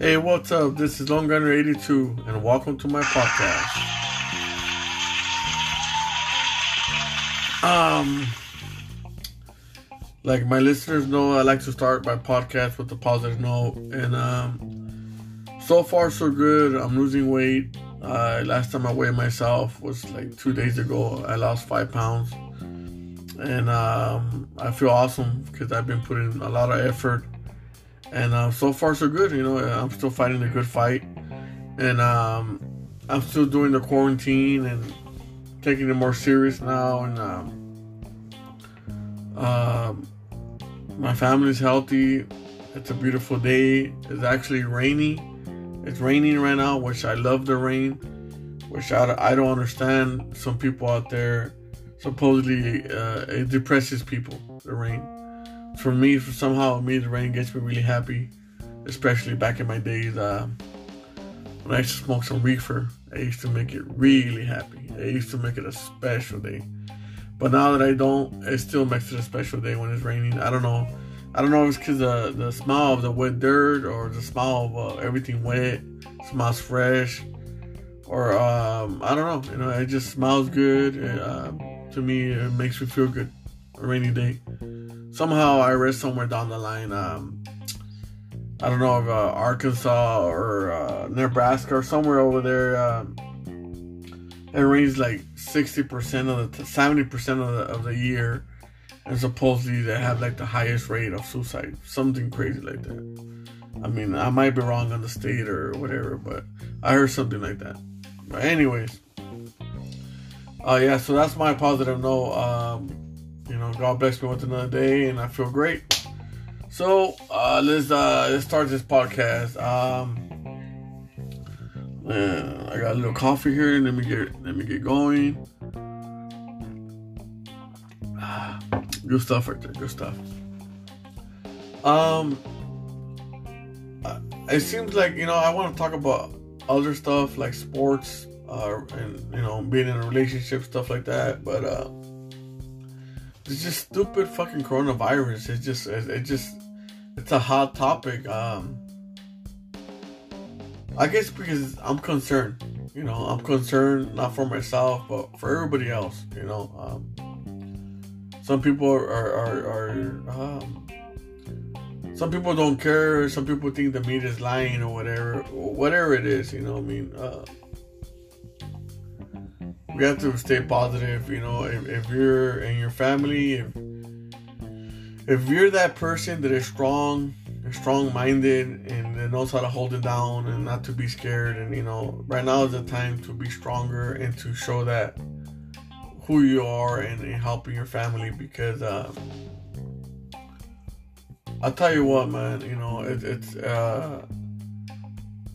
Hey, what's up? This is Long Gunner 82, and welcome to my podcast. Um, like my listeners know, I like to start my podcast with a positive note, and um, so far so good. I'm losing weight. Uh, last time I weighed myself was like two days ago. I lost five pounds, and um, I feel awesome because I've been putting a lot of effort and uh, so far so good. You know, I'm still fighting a good fight, and um, I'm still doing the quarantine and taking it more serious now. And um, uh, my family's healthy. It's a beautiful day. It's actually rainy. It's raining right now, which I love the rain. Which I, I don't understand. Some people out there supposedly uh, it depresses people. The rain for me, for somehow me, the rain gets me really happy. Especially back in my days uh, when I used to smoke some reefer. I used to make it really happy. I used to make it a special day. But now that I don't, it still makes it a special day when it's raining. I don't know. I don't know if it's because the the smell of the wet dirt or the smell of uh, everything wet smells fresh, or um, I don't know. You know, it just smells good. It, uh, to me, it makes me feel good. A rainy day somehow I read somewhere down the line, um, I don't know if uh, Arkansas or uh, Nebraska or somewhere over there, um, it rains like 60% of the 70% of the, of the year. And supposedly they have like the highest rate of suicide, something crazy like that. I mean, I might be wrong on the state or whatever, but I heard something like that. But anyways, uh, yeah. So that's my positive note. Um, you know, God bless me with another day, and I feel great. So uh, let's uh, let's start this podcast. Um, man, I got a little coffee here. Let me get let me get going. good stuff right there. Good stuff. Um, it seems like you know I want to talk about other stuff like sports, uh, and you know being in a relationship, stuff like that. But uh, it's just stupid fucking coronavirus. It's just it, just it's a hot topic. Um, I guess because I'm concerned. You know, I'm concerned not for myself but for everybody else. You know, um, some people are are, are um, some people don't care. Some people think the media is lying or whatever, whatever it is. You know, I mean. Uh, we have to stay positive. You know, if, if you're in your family, if if you're that person that is strong, strong-minded, and knows how to hold it down and not to be scared, and you know, right now is the time to be stronger and to show that who you are and, and helping your family because. Uh, I'll tell you what, man. You know, it, it's uh,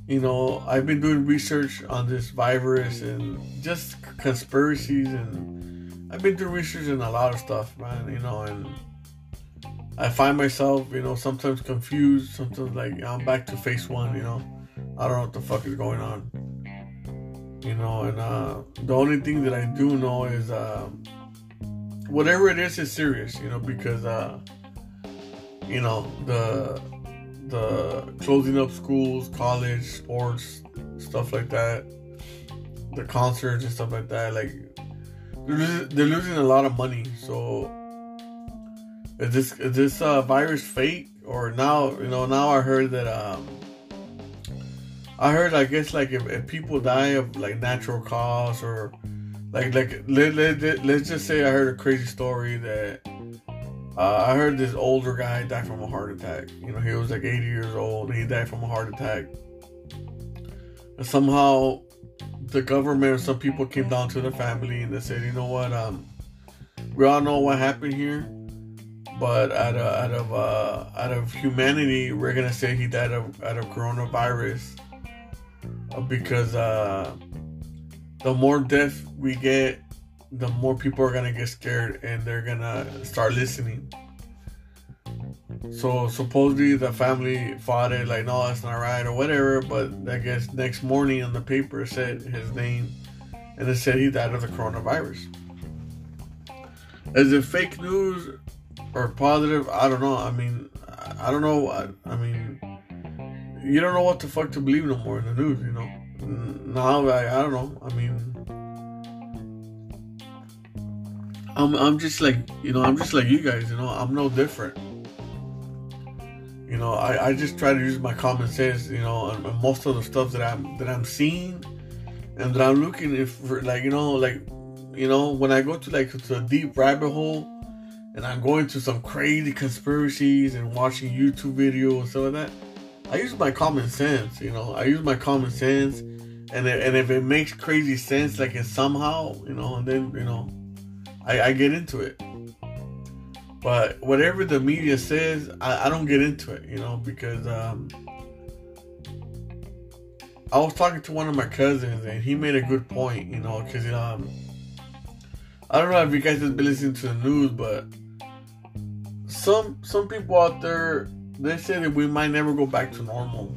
you know, I've been doing research on this virus and just conspiracies, and I've been doing research on a lot of stuff, man. You know, and I find myself, you know, sometimes confused. Sometimes like I'm back to phase one. You know, I don't know what the fuck is going on. You know, and uh, the only thing that I do know is uh, whatever it is is serious. You know, because uh, you know the the closing up schools, college, sports, stuff like that, the concerts and stuff like that. Like they're losing, a lot of money. So is this is this uh, virus fake or now you know now I heard that um I heard I guess like if, if people die of like natural cause or like like let, let, let, let's just say I heard a crazy story that uh, I heard this older guy died from a heart attack. You know, he was like 80 years old. he died from a heart attack. And somehow, the government or some people came down to the family and they said, you know what, um, we all know what happened here, but out of out of uh, out of humanity, we're gonna say he died of out of coronavirus uh, because uh, the more death we get, the more people are gonna get scared and they're gonna start listening. So supposedly the family fought it like, no, that's not right or whatever. But I guess next morning on the paper said his name, and it said he died of the coronavirus. Is it fake news or positive? I don't know. I mean, I don't know. I, I mean, you don't know what the fuck to believe no more in the news. You know. Now I I don't know. I mean. I'm, I'm just like you know I'm just like you guys you know I'm no different. You know I, I just try to use my common sense you know and, and most of the stuff that I'm that I'm seeing and that I'm looking for like you know like you know when I go to like to a deep rabbit hole and I'm going to some crazy conspiracies and watching YouTube videos and stuff like that I use my common sense you know I use my common sense and if, and if it makes crazy sense like it somehow you know and then you know I, I get into it. But whatever the media says, I, I don't get into it, you know, because um, I was talking to one of my cousins and he made a good point, you know, because um, I don't know if you guys have been listening to the news, but some some people out there they say that we might never go back to normal,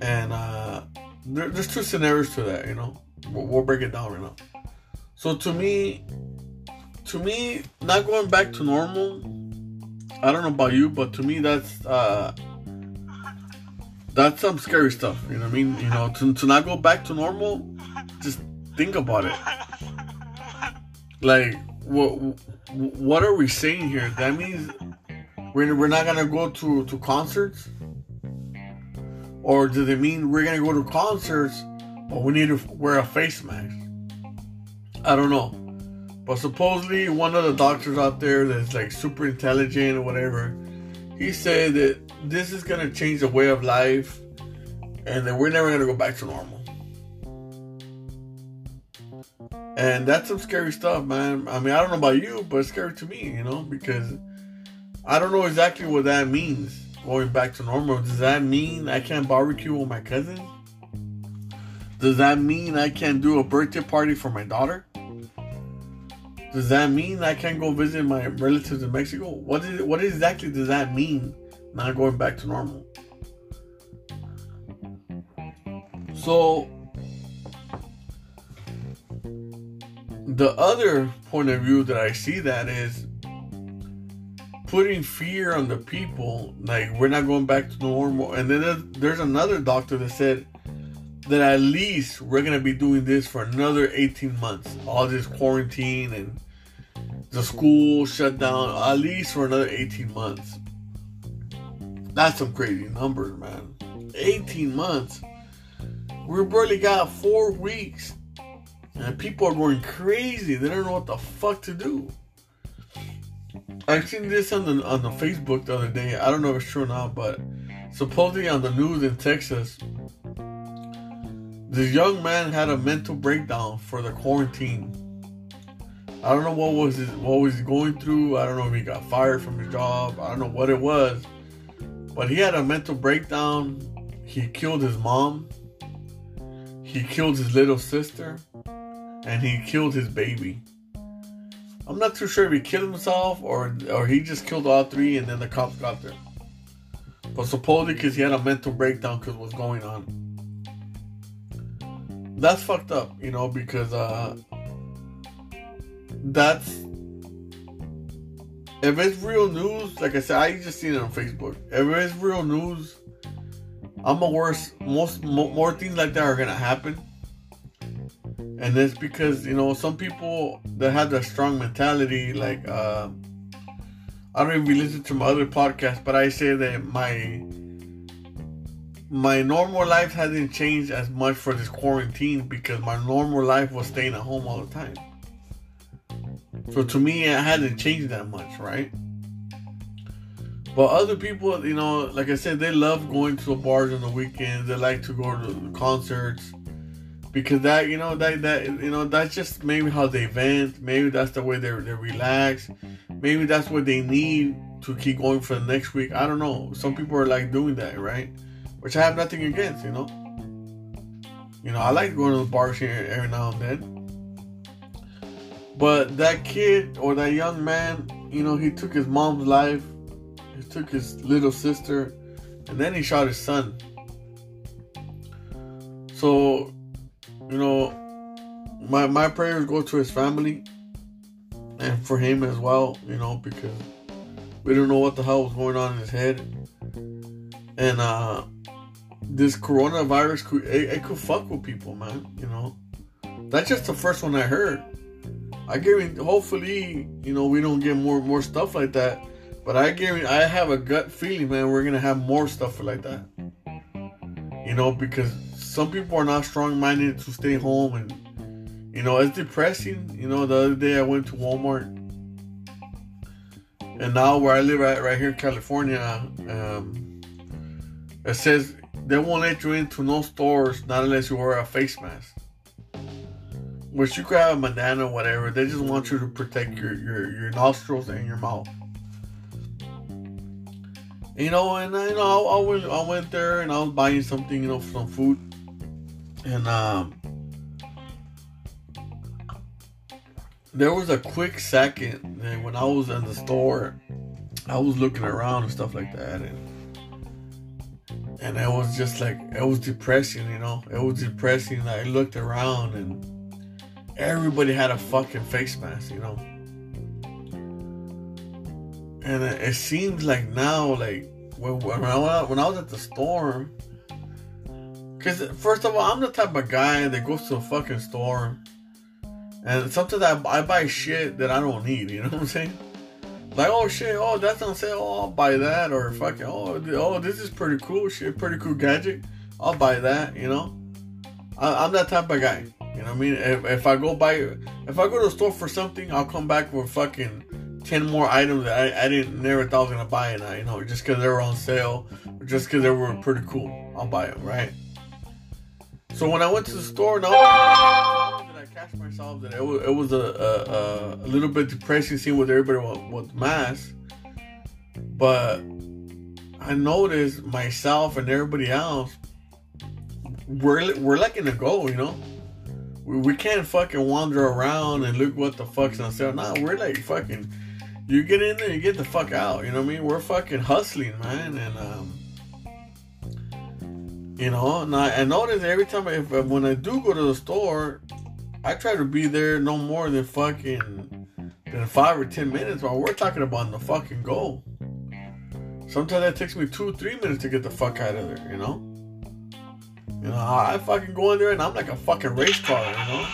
and uh, there, there's two scenarios to that, you know. We'll, we'll break it down right now. So to me, to me, not going back to normal. I don't know about you, but to me, that's uh, that's some scary stuff. You know what I mean? You know, to, to not go back to normal, just think about it. Like, what what are we saying here? That means we're, we're not gonna go to to concerts, or does it mean we're gonna go to concerts, but we need to wear a face mask? I don't know. But supposedly one of the doctors out there that's like super intelligent or whatever, he said that this is gonna change the way of life and that we're never gonna go back to normal. And that's some scary stuff, man. I mean, I don't know about you, but it's scary to me, you know, because I don't know exactly what that means. Going back to normal. Does that mean I can't barbecue with my cousin? Does that mean I can't do a birthday party for my daughter? Does that mean I can't go visit my relatives in Mexico? What is what exactly does that mean? Not going back to normal. So the other point of view that I see that is putting fear on the people, like we're not going back to normal. And then there's another doctor that said that at least we're gonna be doing this for another 18 months. All this quarantine and the school shut down at least for another 18 months. That's some crazy numbers, man. 18 months. We barely got four weeks. And people are going crazy. They don't know what the fuck to do. I seen this on the on the Facebook the other day. I don't know if it's true or not, but supposedly on the news in Texas, this young man had a mental breakdown for the quarantine. I don't know what was his, what was he going through. I don't know if he got fired from his job. I don't know what it was, but he had a mental breakdown. He killed his mom. He killed his little sister, and he killed his baby. I'm not too sure if he killed himself or or he just killed all three, and then the cops got there. But supposedly, because he had a mental breakdown because what's going on that's fucked up, you know, because uh that's if it's real news, like I said, I just seen it on Facebook. If it's real news, I'm a worse. Most more things like that are gonna happen, and it's because you know some people that have that strong mentality. Like uh, I don't even listen to my other podcast, but I say that my my normal life hasn't changed as much for this quarantine because my normal life was staying at home all the time. So to me, it hadn't changed that much, right? But other people, you know, like I said, they love going to the bars on the weekends. They like to go to concerts because that, you know, that that you know, that's just maybe how they vent. Maybe that's the way they they relax. Maybe that's what they need to keep going for the next week. I don't know. Some people are like doing that, right? which I have nothing against, you know. You know, I like going to the bars here every now and then. But that kid or that young man, you know, he took his mom's life, he took his little sister, and then he shot his son. So, you know, my my prayers go to his family and for him as well, you know, because we don't know what the hell was going on in his head. and uh, this coronavirus could it, it could fuck with people, man. You know, that's just the first one I heard. I give hopefully, you know, we don't get more more stuff like that. But I give I have a gut feeling, man, we're gonna have more stuff like that. You know, because some people are not strong minded to stay home and you know, it's depressing. You know, the other day I went to Walmart and now where I live at right here in California, um, it says they won't let you into no stores not unless you wear a face mask. Which you grab a banana, whatever. They just want you to protect your, your, your nostrils and your mouth. You know, and you know, I, I, went, I went there and I was buying something, you know, some food, and um, there was a quick second and when I was in the store, I was looking around and stuff like that, and and it was just like it was depressing, you know. It was depressing. I looked around and everybody had a fucking face mask, you know. And it, seems like now, like when when I, when I was at the store, because first of all, I'm the type of guy that goes to a fucking store, and sometimes I, I buy shit that I don't need. You know what I'm saying? Like, oh shit, oh that's on sale, oh, I'll buy that, or fucking, oh, oh this is pretty cool, shit, pretty cool gadget, I'll buy that, you know. I, am that type of guy, know what I mean? If, if I go buy, if I go to the store for something, I'll come back with fucking ten more items that I, I didn't never thought I was gonna buy, and I, you know, just because they were on sale, just because they were pretty cool, I'll buy them, right? So when I went to the store, no I catch myself that it was, it was a, a, a little bit depressing seeing with everybody with, with masks. But I noticed myself and everybody else, we're, we're letting it go, you know? We, can't fucking wander around and look what the fuck's on sale. Nah, we're like fucking, you get in there, you get the fuck out, you know what I mean? We're fucking hustling, man, and, um, you know, and I, I notice every time if when I do go to the store, I try to be there no more than fucking than five or ten minutes while we're talking about the fucking goal. Sometimes that takes me two, three minutes to get the fuck out of there, you know? You know, I fucking go in there and I'm like a fucking race car, you know?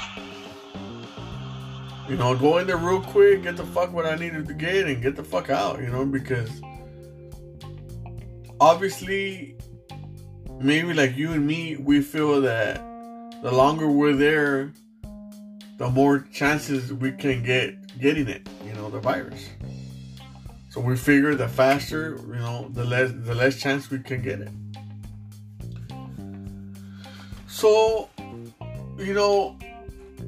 You know, go in there real quick, get the fuck what I needed to get and get the fuck out, you know, because obviously maybe like you and me, we feel that the longer we're there, the more chances we can get getting it, you know, the virus. So we figure the faster, you know, the less the less chance we can get it. So, you know,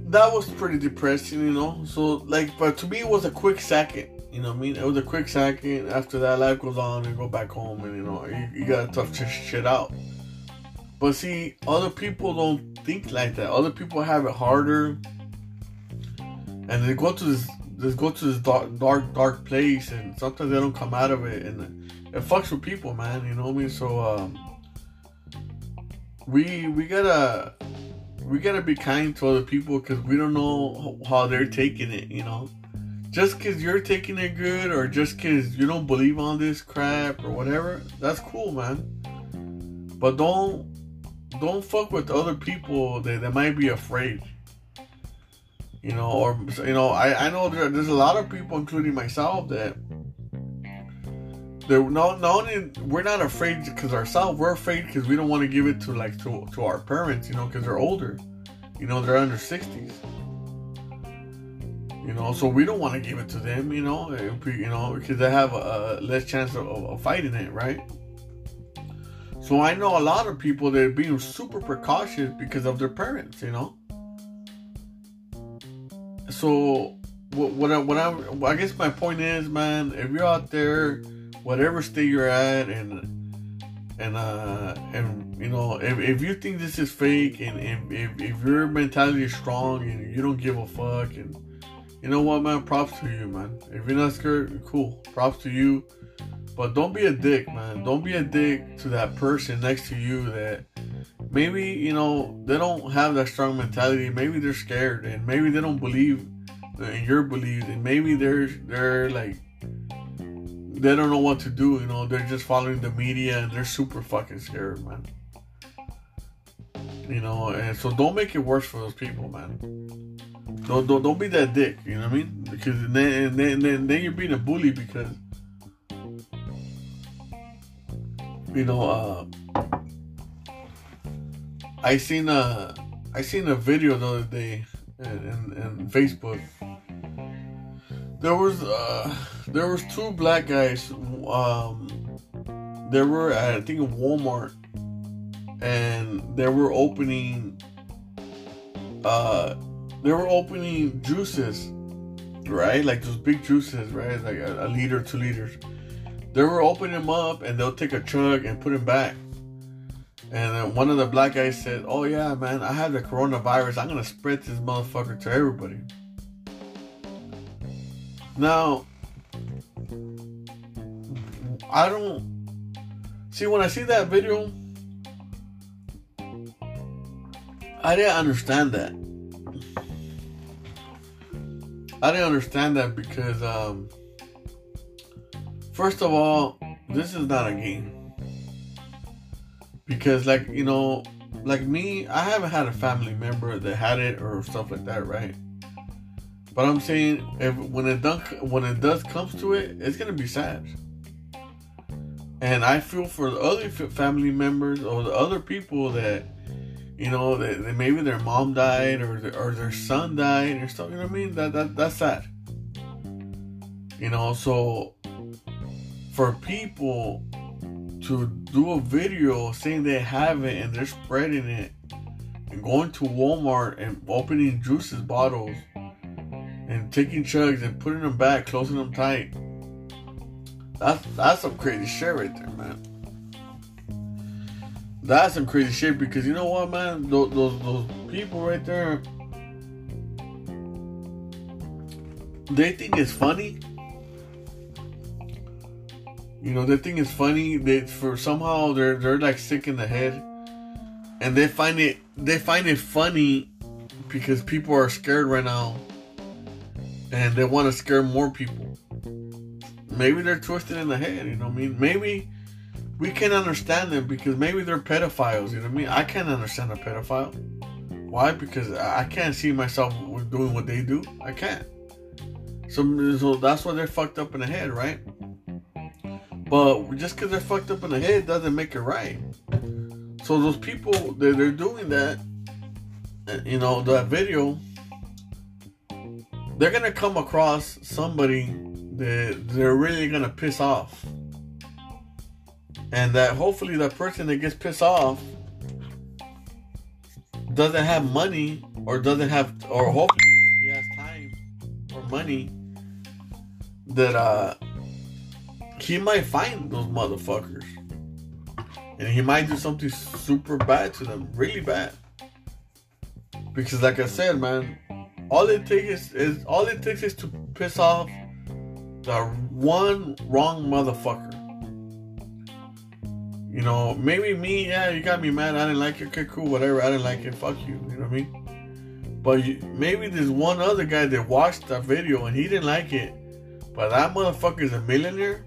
that was pretty depressing, you know. So like but to me it was a quick second. You know what I mean? It was a quick second. After that, life goes on and go back home, and you know you, you gotta tough shit out. But see, other people don't think like that. Other people have it harder and they go to this they go to this dark dark dark place and sometimes they don't come out of it and it fucks with people man you know what i mean so um we we gotta we gotta be kind to other people because we don't know how they're taking it you know? Just because you're taking it good or just because you don't believe on this crap or whatever that's cool man. But don't don't fuck with other people that, that might be afraid. You know, or you know, I I know there, there's a lot of people, including myself, that they're not not only we're not afraid because ourselves, we're afraid because we don't want to give it to like to to our parents, you know, because they're older, you know, they're under sixties. You know, so we don't want to give it to them, you know, you know, because they have a, a less chance of, of fighting it, right? So I know a lot of people that are being super precautious because of their parents, you know so what what I, what I I guess my point is, man, if you're out there, whatever state you're at, and and uh and you know if, if you think this is fake and if, if, if your mentality is strong and you don't give a fuck and you know what man? Props to you man. If you're not scared cool. Props to you. But don't be a dick man. Don't be a dick to that person next to you that maybe you know they don't have that strong mentality. Maybe they're scared and maybe they don't believe in your beliefs and maybe they're they're like they don't know what to do. You know, they're just following the media and they're super fucking scared, man. You know, and so don't make it worse for those people, man. Don't don't, don't be that dick. You know what I mean? Because then then then, then you're being a bully because you know. uh I seen a I seen a video the other day in, in, in Facebook. There was uh there was two black guys. Um, they were at I think Walmart, and they were opening. Uh, they were opening juices, right? Like those big juices, right? Like a, a liter, two liters. They were opening them up, and they'll take a chug and put them back and then one of the black guys said, Oh, yeah, man, I have the coronavirus. I'm to spread this motherfucker to everybody. Now, I don't. See, when I see that video, I didn't understand that. I didn't understand that because, um, first of all, this is not a game because like you know like me i haven't had a family member that had it or stuff like that right but i'm saying if when it does when it does comes to it it's gonna be sad and i feel for the other family members or the other people that you know that, that maybe their mom died or the, or their son died or stuff you know what i mean that, that that's sad you know so for people to do a video saying they have it and they're spreading it and going to Walmart and opening juices bottles and taking chugs and putting them back, closing them tight. That's that's some crazy shit right there, man. That's some crazy shit because you know what, man? Those those, those people right there, they think it's funny you know, they think it's funny. They for somehow they're they're like sick in the head, and they find it they find it funny because people are scared right now, and they want to scare more people. Maybe they're twisted in the head. You know what I mean? Maybe we can't understand them because maybe they're pedophiles. You know what I mean? I can't understand a pedophile. Why? Because I can't see myself doing what they do. I can't. So, so that's why they're fucked up in the head, right? But just because they're fucked up in the head doesn't make it right. So those people that they're doing that, eh, you know, that video, they're gonna come across somebody that they're really gonna piss off, and that hopefully that person that gets pissed off doesn't have money or doesn't have or hopefully he has time or money that uh he might find those motherfuckers. And he might do something super bad to them, really bad. Because like I said, man, all it takes is, is all it takes is to piss off the one wrong motherfucker. You know, maybe me, yeah, you got me mad. I didn't like it. Okay, cool, whatever. I didn't like it. Fuck you. You know what I mean? But you, maybe there's one other guy that watched that video and he didn't like it. But that motherfucker is a millionaire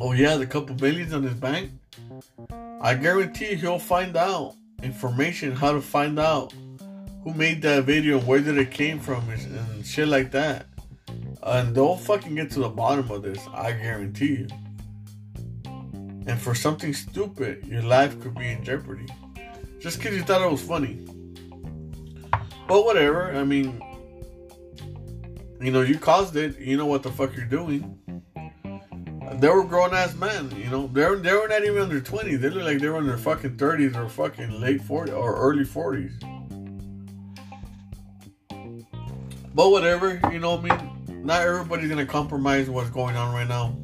oh yeah, has a couple millions in his bank, I guarantee he'll find out information how to find out who made that video and where did it came from and shit like that. Uh, and they'll fucking get to the bottom of this, I guarantee you. And for something stupid, your life could be in jeopardy. Just because you thought it was funny. But whatever, I mean, you know, you caused it, you know what the fuck you're doing they were grown ass men, you know. They're they were not even under twenty. They look like they were in their fucking thirties or fucking late forties or early forties. But whatever, you know what I mean? Not everybody's gonna compromise what's going on right now.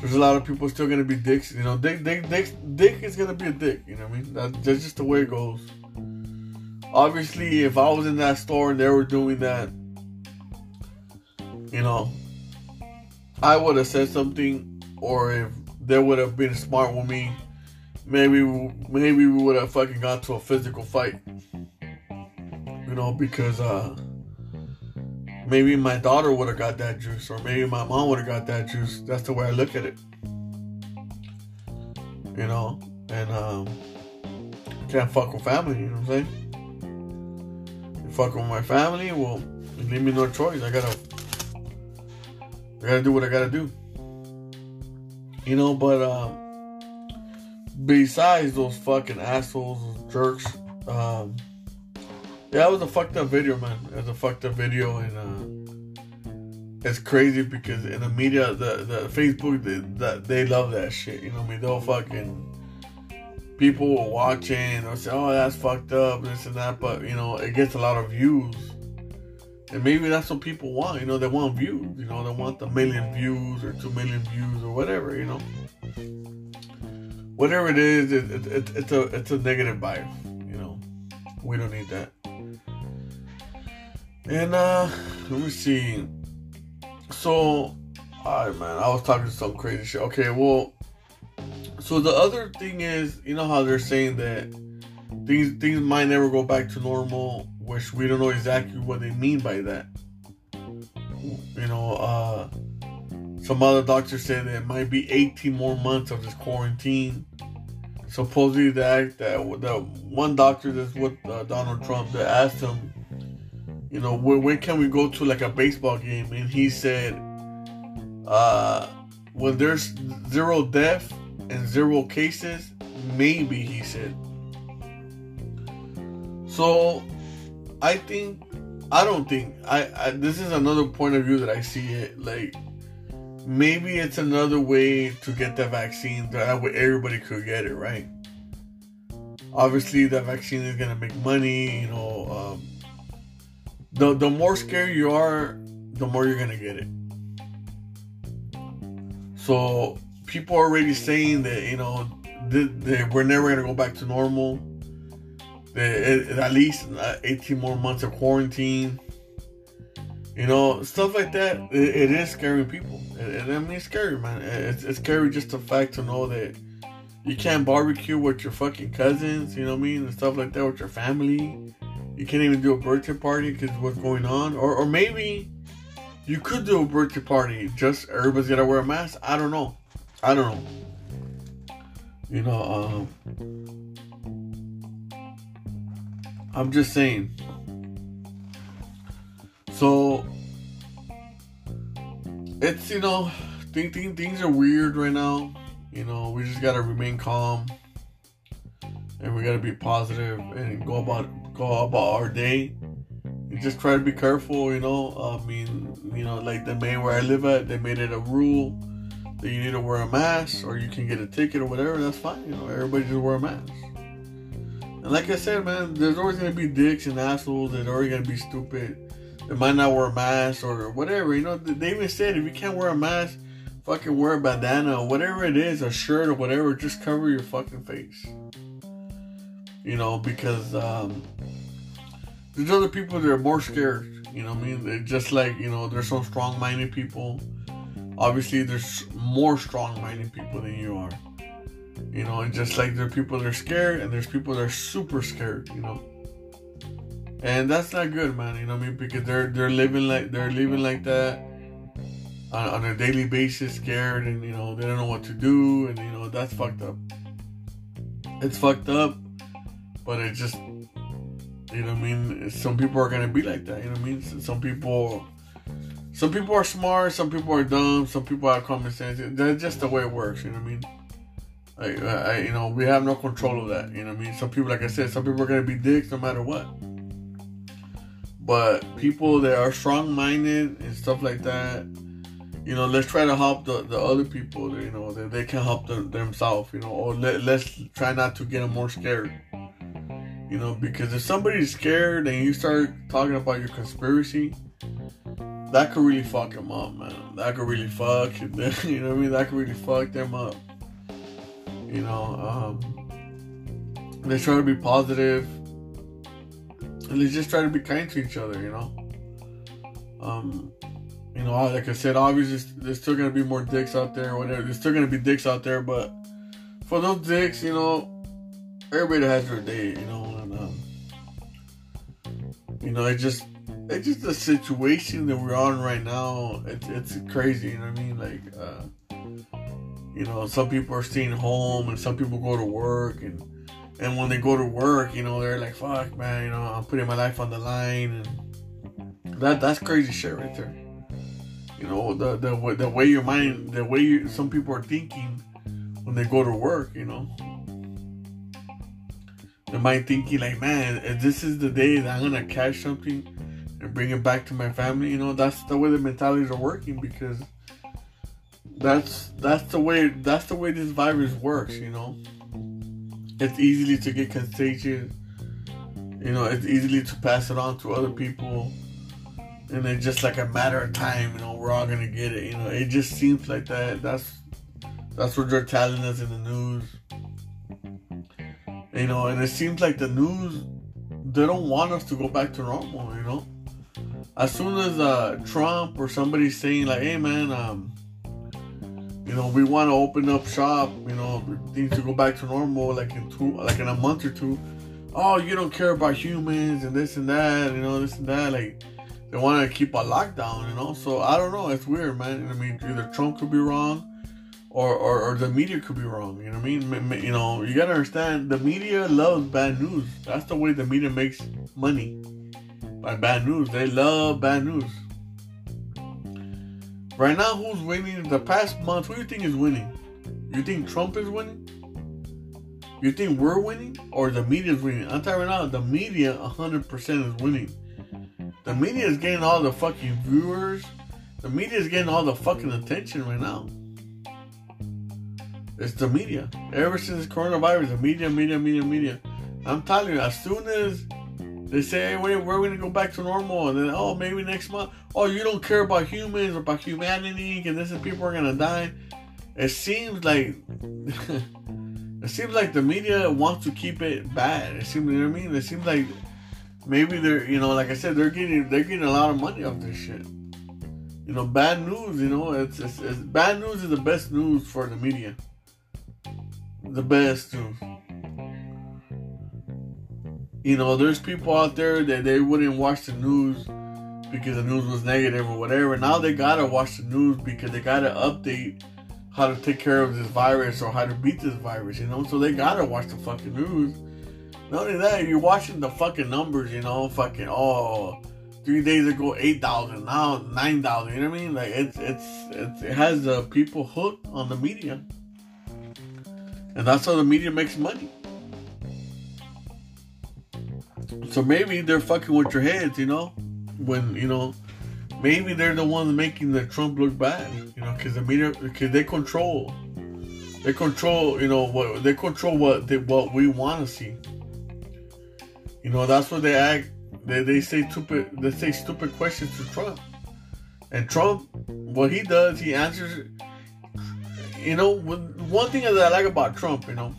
There's a lot of people still gonna be dicks, you know. Dick, dick, dick, dick is gonna be a dick. You know what I mean? That, that's just the way it goes. Obviously, if I was in that store and they were doing that, you know, I would have said something, or if they would have been smart with me, maybe maybe we would have fucking got to a physical fight. You know, because uh, maybe my daughter would have got that juice, or maybe my mom would have got that juice. That's the way I look at it. You know, and um, can't fuck with family. You know what I'm saying? You fuck with my family, well, you leave me no choice. I gotta, I gotta do what I gotta do. You know, but um, besides those fucking assholes, jerks, um, yeah, it was a fucked up video, man. It was a fucked up video, and uh, it's crazy because in the media, the the Facebook, they, that they love that shit. You know I mean? They'll fucking people watching or say, "Oh, that's fucked up," this and that. But you know, it gets a lot of views, and maybe that's what people want. You know, they want views. You know, they want the million views or two million views or whatever. You know, whatever it is, it, it, it, it's a it's a negative vibe. You know, we don't need that. And uh let me see. So alright man, I was talking some crazy shit. Okay, well so the other thing is, you know how they're saying that things things might never go back to normal, which we don't know exactly what they mean by that. You know, uh some other doctors say that it might be 18 more months of this quarantine. Supposedly, that that the one doctor that's with uh, Donald Trump that asked him you know, when, when can we go to like a baseball game? And he said, uh, when there's zero death and zero cases, maybe he said. So, I think, I don't think, I, I this is another point of view that I see it like. Maybe it's another way to get the vaccine that way everybody could get it, right? Obviously, the vaccine is gonna make money, you know. Um, the the more scared you are, the more you're gonna get it. So people are already saying that you know that we're never gonna go back to normal. That at least uh, 18 more months of quarantine. You know, stuff like that. it, it is scaring people, and, I mean, it's scary, man. It's, it's scary just the fact to know that you can't barbecue with your fucking cousins. You know what I mean, and stuff like that with your family you can't even do a birthday party because what's going on, or or maybe you could do a birthday party. Just everybody's gotta wear a mask. I don't know. I don't know. You know, um, I'm just saying. So it's you know, think, think things are weird right now. You know, we just gotta remain calm and we gotta be positive and go about go about our day. You just try to be careful, you know. I mean, you know, like the main where I live at, they made it a rule that you need to wear a mask or you can get a ticket or whatever. That's fine, you know. Everybody just wear a mask. And like I said, man, there's always gonna be dicks and assholes that are always gonna be stupid. They might not wear a mask or whatever. You know, they even said if you can't wear a mask, fucking wear a bandana or whatever it is, a shirt or whatever. Just cover your fucking face you know, because um, there's other people that are more scared. You know, I mean, They're just like you know, there's some strong-minded people. Obviously, there's more strong-minded people than you are. You know, and just like there are people that are scared, and there's people that are super scared. You know, and that's not good, man. You know what I mean? Because they're they're living like they're living like that on, on a daily basis, scared, and you know they don't know what to do, and you know that's fucked up. It's fucked up but it just, you know I mean? Some people are going to be like that, you know I mean? Some people. Some people are smart, some people are dumb, some people have common sense. That's just the way it works, you know I mean? Like, I, you know, we have no control of that. You know I mean? Some people, like I said, some people are gonna be dicks no matter what. But people that are strong-minded and stuff like that, you know, let's try to help the, the other people. That, you know, that they can help them, themselves. You know, or let, let's try not to get them more scared. You know, because if somebody's scared and you start talking about your conspiracy, that could really fuck them up, man. That could really fuck, them, you know what I mean? That could really fuck them up. You know, um, they try to be positive. and they just try to be kind to each other, you know. Um, you know, like I said, obviously there's still gonna be more dicks out there, whatever. There's still gonna be dicks out there, but for those dicks, you know, everybody has their day, you know, you know, it just it's just the situation that we're on right now. It's it's crazy. You know what I mean? Like, uh, you know, some people are staying home, and some people go to work, and and when they go to work, you know, they're like, "Fuck, man," you know, I'm putting my life on the line, and that that's crazy shit right there. You know, the the the way your mind, the way you, some people are thinking when they go to work, you know. They might thinking like, man, this is the day that I'm gonna catch something and bring it back to my family, you know, that's the way the mentalities are working because that's that's the way that's the way this virus works, you know. It's easily to get contagious. You know, it's easily to pass it on to other people. And it's just like a matter of time, you know, we're all gonna get it. You know, it just seems like that. That's that's what they're telling us in the news. You know, and it seems like the news they don't want us to go back to normal, you know. As soon as uh, Trump or somebody saying like, "Hey man, um, you know, we want to open up shop, you know, things to go back to normal, like in two, like in a month or two. Oh, you don't care about humans and this and that, you know, this and that. Like they want to keep a lockdown, you know. So I don't know. It's weird, man. I mean, either Trump could be wrong, or, or, or the media could be wrong. You know what I mean? You know, you gotta understand the media loves bad news. That's the way the media makes money by bad news. They love bad news. Right now, who's winning? The past month, who do you think is winning? You think Trump is winning? You think we're winning? Or the media is winning? I'm telling you right now, the media 100% is winning. The media is getting all the fucking viewers. The media is getting all the fucking attention right now. It's the media. Ever since coronavirus, the media, media, media, media. I'm telling you, as soon as they say, hey, wait, we're going to go back to normal, and then, oh, maybe next month, oh, you don't care about humans or about humanity, and this is people are going to die. It seems like. it seems like the media wants to keep it bad. It seems, you know what I mean? It seems like maybe they're, you know, like I said, they're getting they're getting a lot of money off this shit. You know, bad news. You know, it's, it's, it's bad news is the best news for the media the best. You know, there's people out there that they wouldn't watch the news because the news was negative or whatever. Now they gotta watch the news because they gotta update how to take care of this virus or how to beat this virus, you know? So they gotta watch the fucking news. Not only that, you're watching the fucking numbers, you know, fucking oh three days ago eight thousand, now nine thousand, you know what I mean? Like it's it's, it's it has the people hooked on the media. And that's how the media makes money. So maybe they're fucking with your heads, you know? When, you know, maybe they're the ones making the Trump look bad, you know, because the media, because they control, they control, you know, what they control what they, what we want to see. You know, that's what they act. They, they say stupid. They say stupid questions to Trump, and Trump, what he does, he answers you know, one thing that I like about Trump, you know,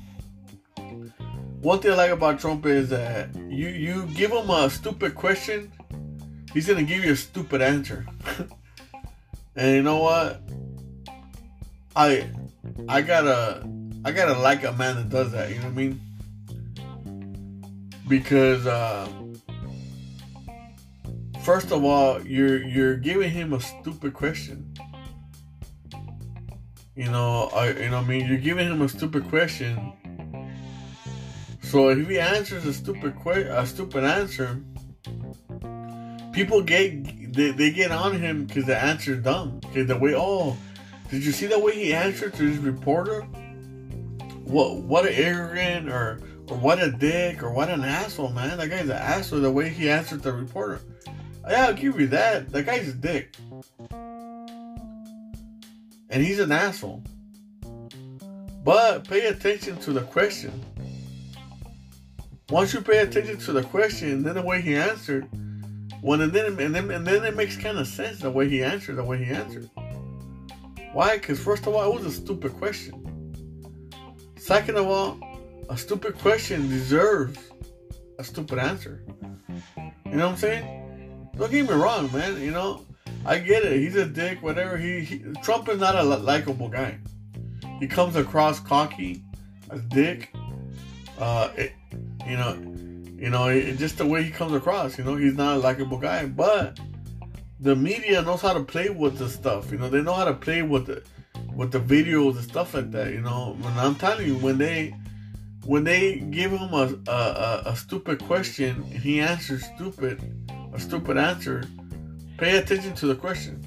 one thing I like about Trump is that you you give him a stupid question, he's gonna give you a stupid answer. and you know what? I I gotta I gotta like a man that does that. You know what I mean? Because uh, first of all, you're you're giving him a stupid question. You know, I you know I mean you're giving him a stupid question. So if he answers a stupid que- a stupid answer, people get they, they get on him because the answer is dumb. Because the way oh, did you see the way he answered to his reporter? What what an arrogant or or what a dick or what an asshole, man. That guy's an asshole. The way he answered the reporter. Yeah, I'll give you that. That guy's a dick. And he's an asshole. But pay attention to the question. Once you pay attention to the question, and then the way he answered, when and then and then and then it makes kind of sense the way he answered, the way he answered. Why? Because first of all, it was a stupid question. Second of all, a stupid question deserves a stupid answer. You know what I'm saying? Don't get me wrong, man. You know, I get it. He's a dick, whatever. He, he Trump is not a likable guy. He comes across cocky, a dick. Uh, it, you know, You know, it, just the way he comes across. You know, he's not a likable guy, but the media knows how to play with the stuff. You know, they know how to play with the with the videos and stuff like that. You know, when I'm telling you, when they when they give him a a, a stupid question he answers stupid, a stupid answer, pay attention to the question.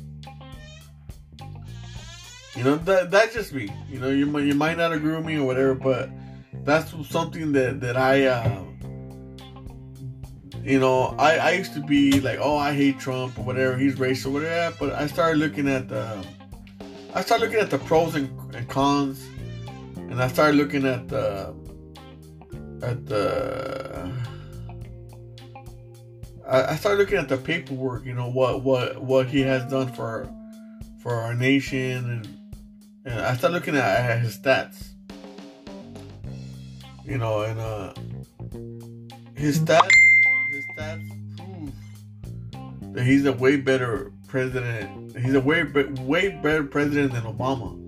You know that that's just me. You know, you might you might not agree with me or whatever, but that's something that that I. Uh, you know, I, I used to be like, oh, I hate Trump or whatever, he's racist or whatever. But I started looking at the, I started looking at the pros and, and cons, and I started looking at the, at the, I, I started looking at the paperwork. You know what what what he has done for, for our nation, and, and I started looking at, at his stats. You know, and uh, his stats his stats prove that he's a way better president. He's a way way better president than Obama.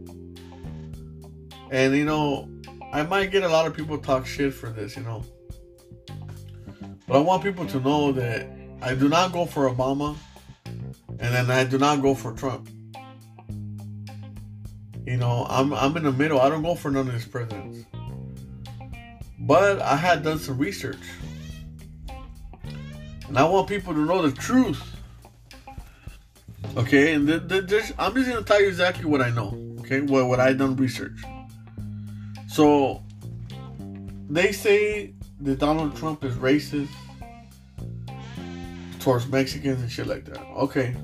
And you know, I might get a lot of people talk shit for this, you know. But I want people to know that I do not go for Obama and then I do not go for Trump. You know, I'm I'm in the middle. I don't go for none of these presidents. But I had done some research. And I want people to know the truth. Okay, and th- th- th- I'm just gonna tell you exactly what I know. Okay, what what I done research. So they say that Donald Trump is racist towards Mexicans and shit like that. Okay.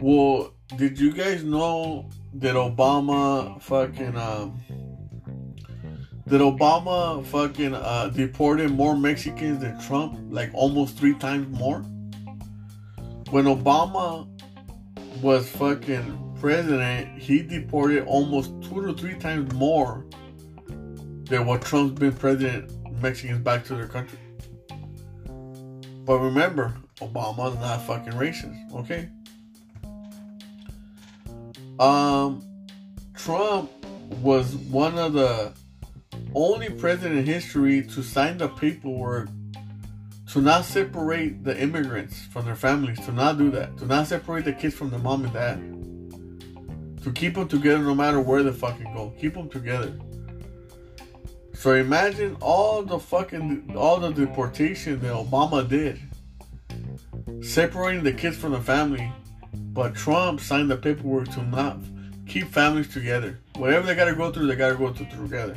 Well, did you guys know that Obama fucking um did Obama fucking uh, deported more Mexicans than Trump? Like almost three times more? When Obama was fucking president, he deported almost two to three times more than what Trump's been president Mexicans back to their country. But remember, Obama's not fucking racist, okay? Um, Trump was one of the only president in history to sign the paperwork to not separate the immigrants from their families, to not do that, to not separate the kids from the mom and dad, to keep them together no matter where they fucking go, keep them together. So imagine all the fucking all the deportation that Obama did, separating the kids from the family, but Trump signed the paperwork to not keep families together. Whatever they gotta go through, they gotta go through together.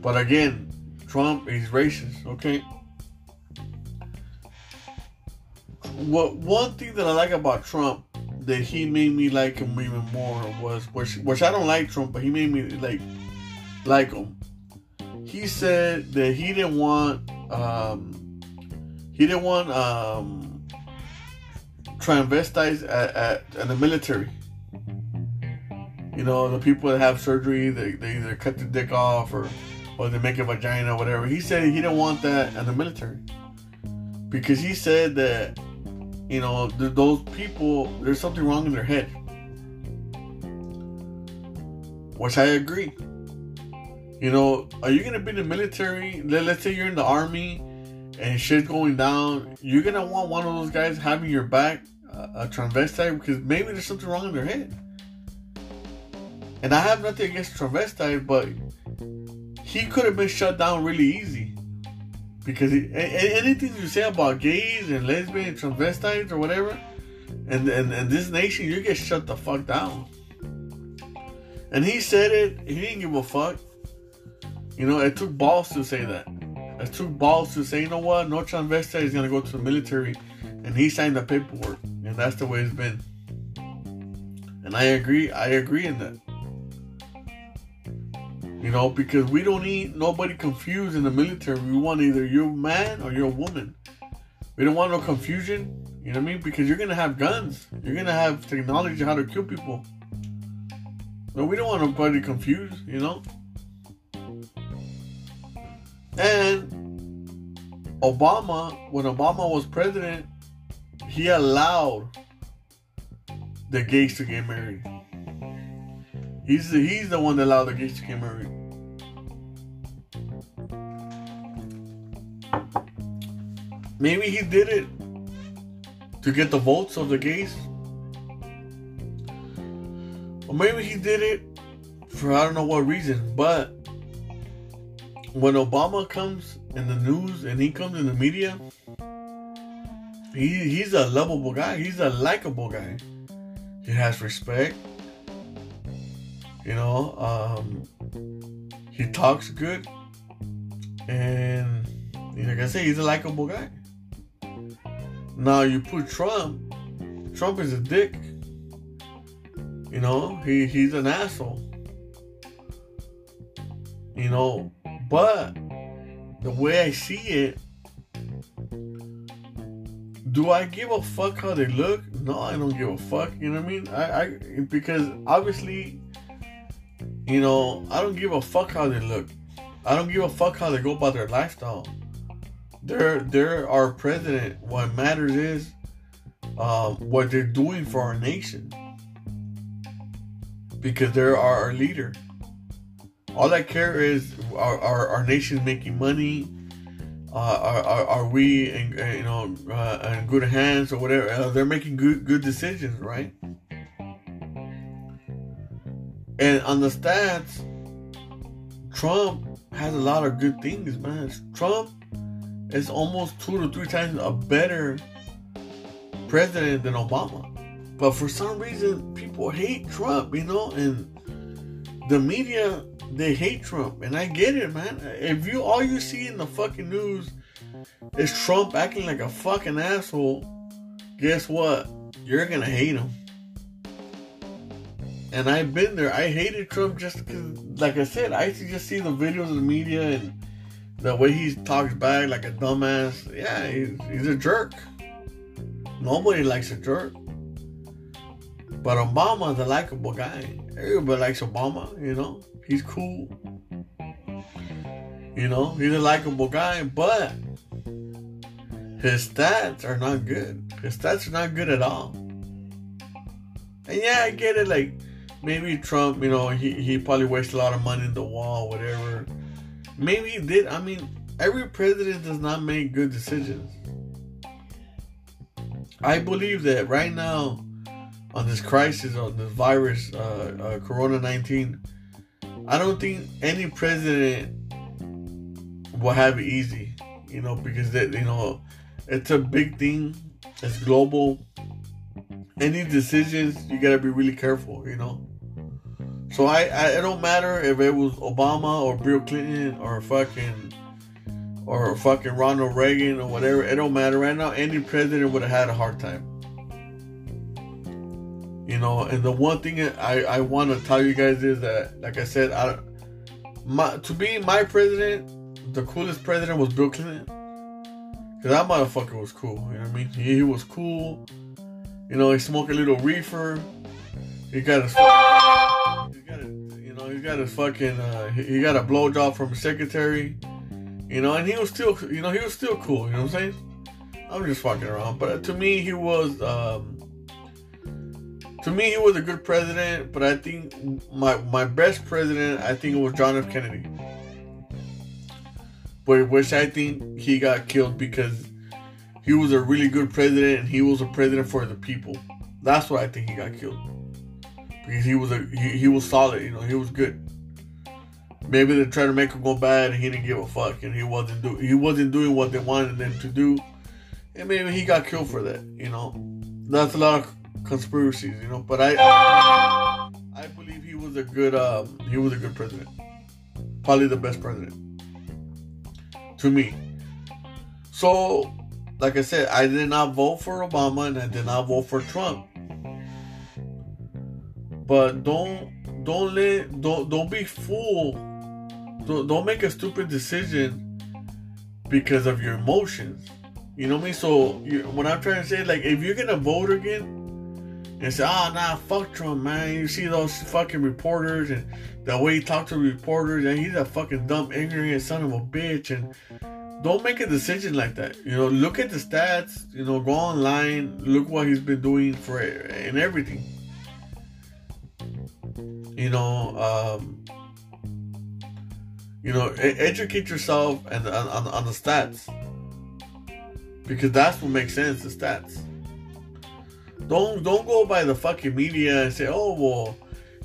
But again, Trump is racist, okay? What one thing that I like about Trump that he made me like him even more was which which I don't like Trump, but he made me like like him. He said that he didn't want um he didn't want um transvestites at, at, at the military. You know, the people that have surgery, they, they either cut the dick off or or they make a vagina or whatever. He said he didn't want that in the military because he said that you know th- those people there's something wrong in their head, which I agree. You know, are you gonna be in the military? Let, let's say you're in the army and shit's going down. You're gonna want one of those guys having your back, uh, a transvestite, because maybe there's something wrong in their head. And I have nothing against transvestite, but he could have been shut down really easy. Because he, anything you say about gays and lesbians, and transvestites, or whatever, and, and, and this nation, you get shut the fuck down. And he said it, he didn't give a fuck. You know, it took balls to say that. It took balls to say, you know what, no transvestite is gonna go to the military, and he signed the paperwork, and that's the way it's been. And I agree, I agree in that. You know, because we don't need nobody confused in the military. We want either you're a man or you're a woman. We don't want no confusion. You know what I mean? Because you're gonna have guns. You're gonna have technology how to kill people. No, we don't want nobody confused. You know. And Obama, when Obama was president, he allowed the gays to get married. He's the, he's the one that allowed the gays to get married. maybe he did it to get the votes of the gays. Or maybe he did it for I don't know what reason. But when Obama comes in the news and he comes in the media, he he's a lovable guy. He's a likable guy. He has respect. You know, um, he talks good, and like I say, he's a likable guy. Now you put Trump. Trump is a dick. You know, he he's an asshole. You know, but the way I see it, do I give a fuck how they look? No, I don't give a fuck. You know what I mean? I, I because obviously, you know, I don't give a fuck how they look. I don't give a fuck how they go about their lifestyle. They're they're our president. What matters is um, what they're doing for our nation. Because they're our leader. All I care is our, our, our nation making money uh, are, are, are, we in you know uh, in good hands or whatever? Uh, they're making good good decisions, right? And on the stats, Trump has a lot of good things, man. Trump is almost two to three times a better president than Obama. But for some reason, people hate Trump, you know, and the media they hate Trump, and I get it, man. If you all you see in the fucking news is Trump acting like a fucking asshole, guess what? You're gonna hate him. And I've been there. I hated Trump just because, like I said, I used to just see the videos of the media and the way he talks back like a dumbass. Yeah, he's, he's a jerk. Nobody likes a jerk. But Obama's a likable guy. Everybody likes Obama, you know. He's cool. You know, he's a likable guy, but his stats are not good. His stats are not good at all. And yeah, I get it. Like maybe Trump, you know, he, he probably wasted a lot of money in the wall, whatever. Maybe he did. I mean, every president does not make good decisions. I believe that right now, on this crisis, on this virus, uh, uh, Corona 19, I don't think any president will have it easy, you know, because that you know it's a big thing. It's global. Any decisions you gotta be really careful, you know. So I, I it don't matter if it was Obama or Bill Clinton or fucking or fucking Ronald Reagan or whatever. It don't matter right now. Any president would have had a hard time. You know, and the one thing I, I want to tell you guys is that, like I said, I, my to be my president, the coolest president was Bill Clinton. Cause that motherfucker was cool. You know what I mean? He, he was cool. You know, he smoked a little reefer. He got his, he got a, you know, he got his fucking, uh, he, he got a blowjob from his secretary. You know, and he was still, you know, he was still cool. You know what I'm saying? I'm just fucking around, but to me, he was. Um, to me, he was a good president, but I think my my best president, I think it was John F. Kennedy. But which I think he got killed because he was a really good president and he was a president for the people. That's why I think he got killed. Because he was a he, he was solid, you know, he was good. Maybe they tried to make him go bad and he didn't give a fuck and he wasn't do he wasn't doing what they wanted him to do. And maybe he got killed for that, you know. That's a lot of conspiracies, you know. But I, I believe he was a good, um, he was a good president. Probably the best president to me. So, like I said, I did not vote for Obama and I did not vote for Trump. But don't don't let don't don't be fooled. Don't, don't make a stupid decision because of your emotions. You know what I mean? So you, what I'm trying to say, like, if you're gonna vote again, and say, "Oh, nah, fuck Trump, man." You see those fucking reporters and the way he talks to reporters, and he's a fucking dumb, ignorant son of a bitch. And don't make a decision like that. You know, look at the stats. You know, go online, look what he's been doing for and everything. You know, um, you know, educate yourself and on, on, on the stats because that's what makes sense. The stats. Don't don't go by the fucking media and say, oh well,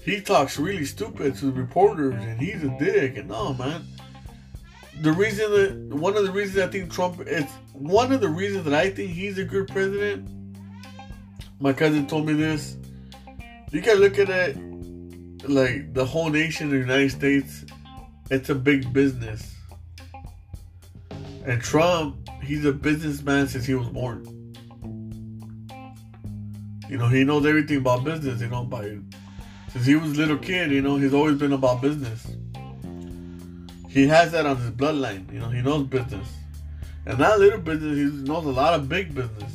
he talks really stupid to the reporters and he's a dick. And no, man. The reason that one of the reasons I think Trump it's one of the reasons that I think he's a good president. My cousin told me this. You can look at it like the whole nation, the United States. It's a big business, and Trump, he's a businessman since he was born. You know, he knows everything about business. You know, by since he was a little kid, you know, he's always been about business. He has that on his bloodline. You know, he knows business. And not little business, he knows a lot of big business.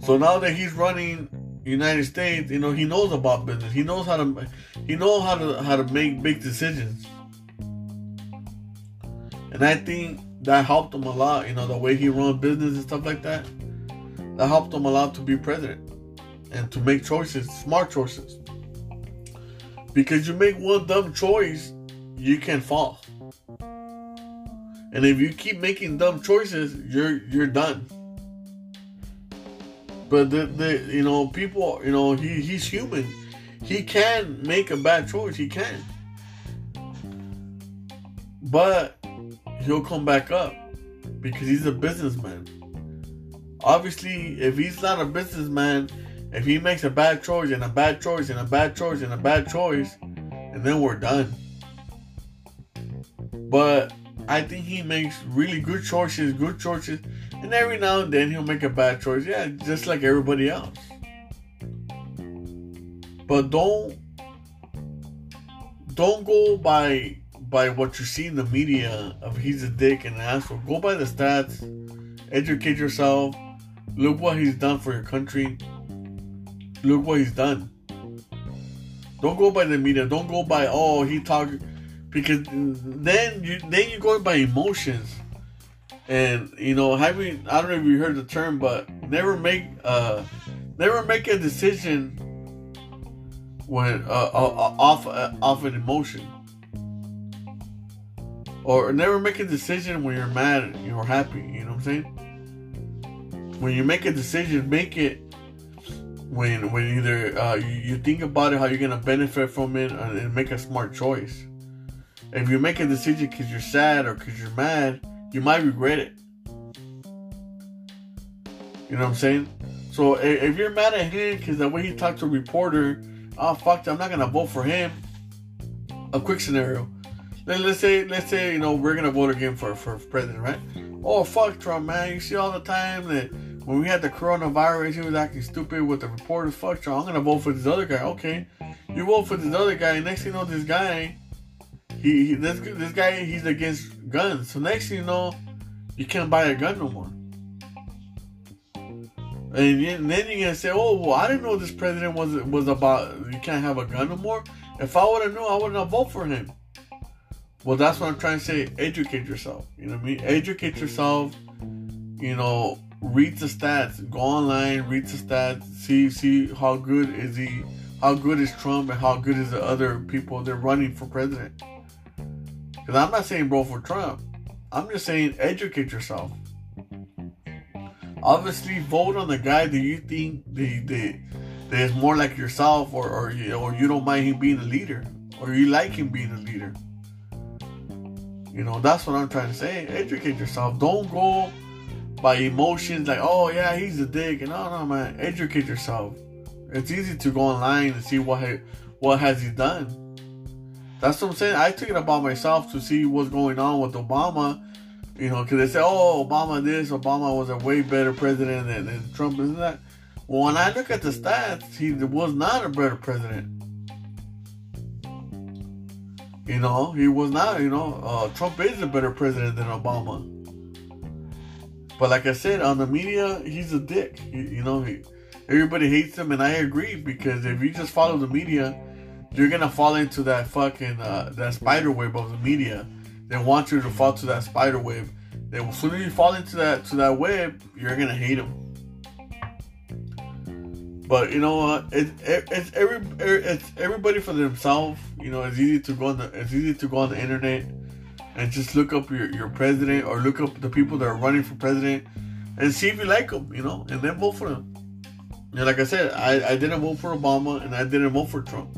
So now that he's running United States, you know, he knows about business. He knows how to he knows how to how to make big decisions. And I think that helped him a lot, you know, the way he runs business and stuff like that. That helped him lot to be president and to make choices, smart choices. Because you make one dumb choice, you can fall. And if you keep making dumb choices, you're you're done. But the, the you know people you know he he's human. He can make a bad choice. He can. But he'll come back up because he's a businessman. Obviously, if he's not a businessman, if he makes a bad choice and a bad choice and a bad choice and a bad choice, and then we're done. But I think he makes really good choices, good choices, and every now and then he'll make a bad choice. Yeah, just like everybody else. But don't don't go by by what you see in the media of he's a dick and an asshole. Go by the stats. Educate yourself. Look what he's done for your country. Look what he's done. Don't go by the media. Don't go by oh he talked because then you then you're going by emotions, and you know having I don't know if you heard the term, but never make uh never make a decision when uh, uh off uh, off an emotion, or never make a decision when you're mad you're happy. You know what I'm saying? When you make a decision, make it when when either uh, you, you think about it how you're gonna benefit from it and, make a smart choice. If you make a decision because you're sad or because you're mad, you might regret it. You know what I'm saying? So if you're mad at him because the way he talked to a reporter, oh fuck, I'm not gonna vote for him. A quick scenario. Let's say, let's say, you know, we're gonna vote again for for president, right? Oh fuck Trump, man! You see all the time that when we had the coronavirus, he was acting stupid with the reporters. Fuck Trump. I'm gonna vote for this other guy. Okay, you vote for this other guy. Next thing you know, this guy he, he this this guy he's against guns. So next thing you know, you can't buy a gun no more. And then you're gonna say, "Oh, well, I didn't know this president was was about you can't have a gun no more." If I would have known, I would not vote for him. Well, that's what I'm trying to say. Educate yourself. You know what I mean? Educate yourself. You know, read the stats. Go online, read the stats. See see how good is he? How good is Trump and how good is the other people they're running for president? Because I'm not saying vote for Trump. I'm just saying educate yourself. Obviously, vote on the guy that you think the, the, that is more like yourself, or or you, or you don't mind him being a leader, or you like him being a leader. You know, that's what I'm trying to say. Educate yourself. Don't go by emotions like, oh yeah, he's a dick. And no, no, man. Educate yourself. It's easy to go online and see what what has he done. That's what I'm saying. I took it about myself to see what's going on with Obama. You know, because they say, oh, Obama this, Obama was a way better president than, than Trump, isn't that? Well, when I look at the stats, he was not a better president. You know, he was not, you know, uh, Trump is a better president than Obama. But like I said, on the media, he's a dick. You, you know, he, everybody hates him, and I agree because if you just follow the media, you're gonna fall into that fucking uh, that spider web of the media. They want you to fall to that spider web. Then as soon as you fall into that to that web, you're gonna hate them. But you know what? It, it, it's every it's everybody for themselves. You know, it's easy to go on the it's easy to go on the internet and just look up your, your president or look up the people that are running for president and see if you like them, you know, and then vote for them. And like I said, I, I didn't vote for Obama and I didn't vote for Trump.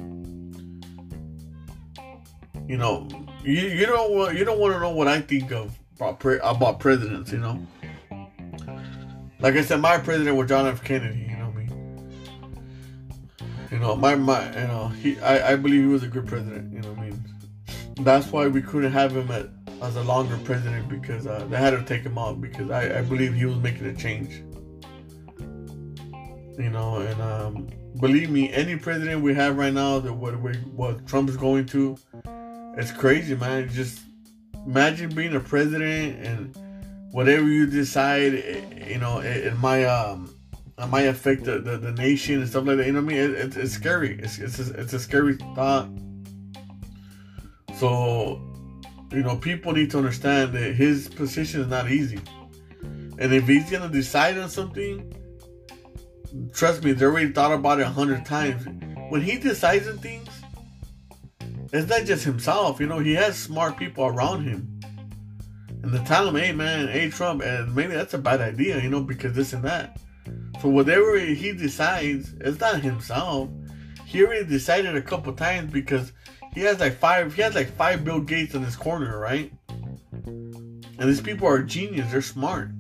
You know, you, you don't want you don't want to know what I think of about, pre, about presidents, you know. Like I said, my president was John F. Kennedy. You know me. You know my my you know he I, I believe he was a good president. You know I mean. That's why we couldn't have him at, as a longer president because uh, they had to take him out because I, I believe he was making a change. You know, and um, believe me, any president we have right now that what what Trump is going to, it's crazy, man. Just imagine being a president and whatever you decide, eh, you know, it, it might um, it might affect the, the, the, nation and stuff like that. You know what I mean? It, it, it's scary. It's it's a, it's a scary thought. So, you know, people need to understand that his position is not easy, and if he's gonna decide on something, trust me, they already thought about it a hundred times. When he decides on things, it's not just himself. You know, he has smart people around him. And to tell him, hey man, hey Trump, and maybe that's a bad idea, you know, because this and that. So whatever he decides, it's not himself. He already decided a couple times because he has like five he has like five Bill Gates in his corner, right? And these people are genius, they're smart.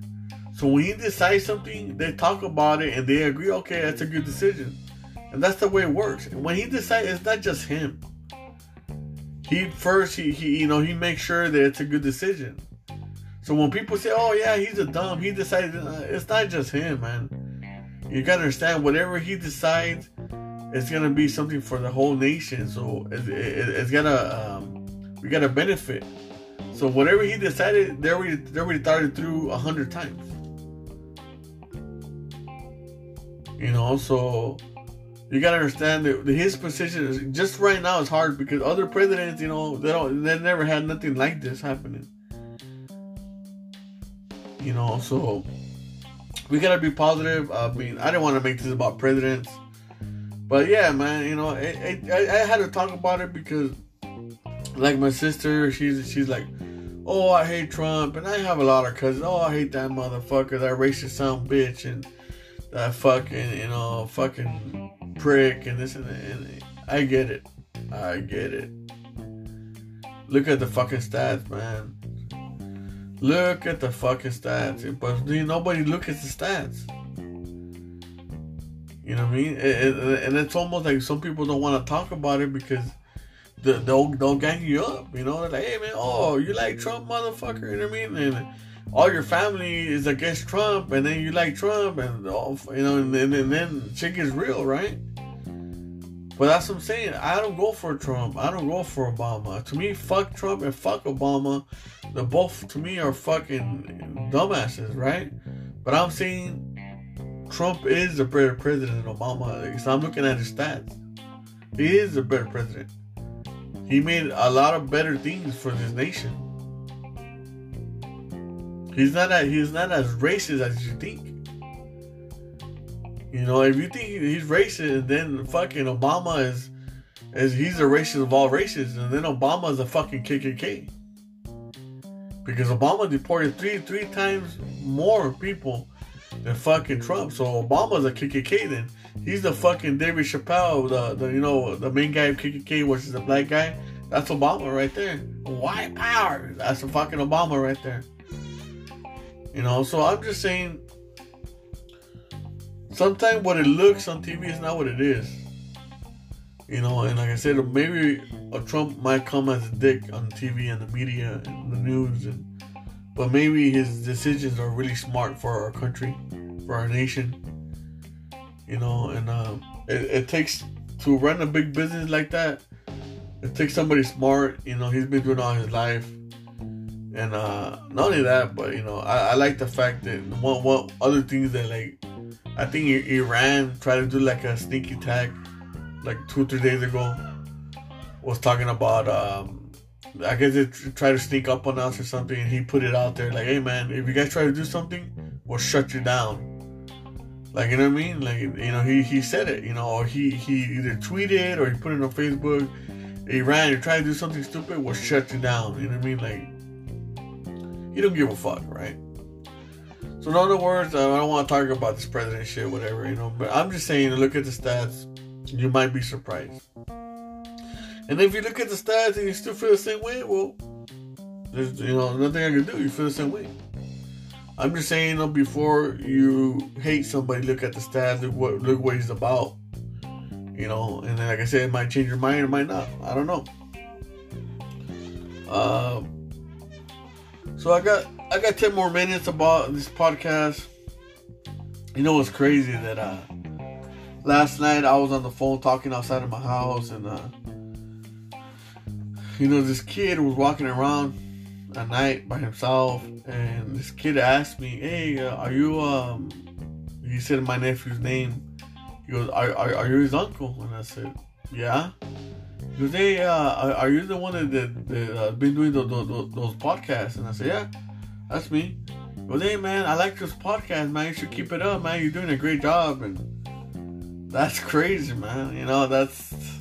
So when he decides something, they talk about it and they agree, okay, that's a good decision. And that's the way it works. And when he decides, it's not just him. He first, he, he you know, he makes sure that it's a good decision. So when people say, "Oh yeah, he's a dumb," he decided uh, it's not just him, man. You gotta understand whatever he decides, it's gonna be something for the whole nation. So it, it, it's gonna um, we gotta benefit. So whatever he decided, they already they already thought it through a hundred times. You know, so you gotta understand that his position is just right now is hard because other presidents, you know, they don't they never had nothing like this happening. You know, so we gotta be positive. I mean, I didn't want to make this about presidents, but yeah, man, you know, it, I, I had to talk about it because, like my sister, she's she's like, oh, I hate Trump, and I have a lot of cousins. Oh, I hate that motherfucker, that racist son bitch, and that fucking, you know, fucking prick, and this and that. And I get it, I get it. Look at the fucking stats, man. Look at the fucking stats. But nobody look at the stats. You know what I mean? It, and it's almost like some people don't want to talk about it because they'll they'll gang you up. You know, They're like, hey man, oh you like Trump, motherfucker. You know what I mean? And all your family is against Trump, and then you like Trump, and all, you know, and, and, and then shit is real, right? But that's what I'm saying. I don't go for Trump. I don't go for Obama. To me, fuck Trump and fuck Obama. The both to me are fucking dumbasses, right? But I'm saying Trump is a better president than Obama. So I'm looking at his stats. He is a better president. He made a lot of better things for this nation. He's not as, he's not as racist as you think. You know, if you think he's racist, then fucking Obama is, is he's a racist of all races, and then Obama is a fucking KKK. Because Obama deported three three times more people than fucking Trump. So Obama's a KKK then. He's the fucking David Chappelle, the, the you know the main guy of KKK, which is the black guy. That's Obama right there. White power. That's the fucking Obama right there. You know, so I'm just saying sometimes what it looks on TV is not what it is. You know, and like I said, maybe a Trump might come as a dick on TV and the media and the news, and but maybe his decisions are really smart for our country, for our nation. You know, and uh, it, it takes to run a big business like that. It takes somebody smart. You know, he's been doing all his life, and uh, not only that, but you know, I, I like the fact that one one other things that like I think Iran tried to do like a sneaky attack like two three days ago. Was talking about um, I guess they tried to sneak up on us or something, and he put it out there like, "Hey man, if you guys try to do something, we'll shut you down." Like you know what I mean? Like you know he he said it, you know, or he he either tweeted or he put it on Facebook. Iran, you try to do something stupid, we'll shut you down. You know what I mean? Like he don't give a fuck, right? So in other words, I don't want to talk about this president shit, whatever, you know. But I'm just saying, look at the stats. You might be surprised. And if you look at the stats and you still feel the same way, well, there's you know nothing I can do. You feel the same way. I'm just saying, know, before you hate somebody, look at the stats, look what look what he's about. You know, and then like I said, it might change your mind, it might not. I don't know. Um, so I got I got ten more minutes about this podcast. You know what's crazy that uh last night I was on the phone talking outside of my house and uh you know this kid was walking around at night by himself and this kid asked me, "Hey, uh, are you um?" He said my nephew's name. He goes, "Are are, are you his uncle?" And I said, "Yeah." He goes, "Hey, uh, are, you the one that that, that uh, been doing those, those, those podcasts?" And I said, "Yeah, that's me." He goes, "Hey, man, I like this podcast, man. You should keep it up, man. You're doing a great job." And that's crazy, man. You know, that's.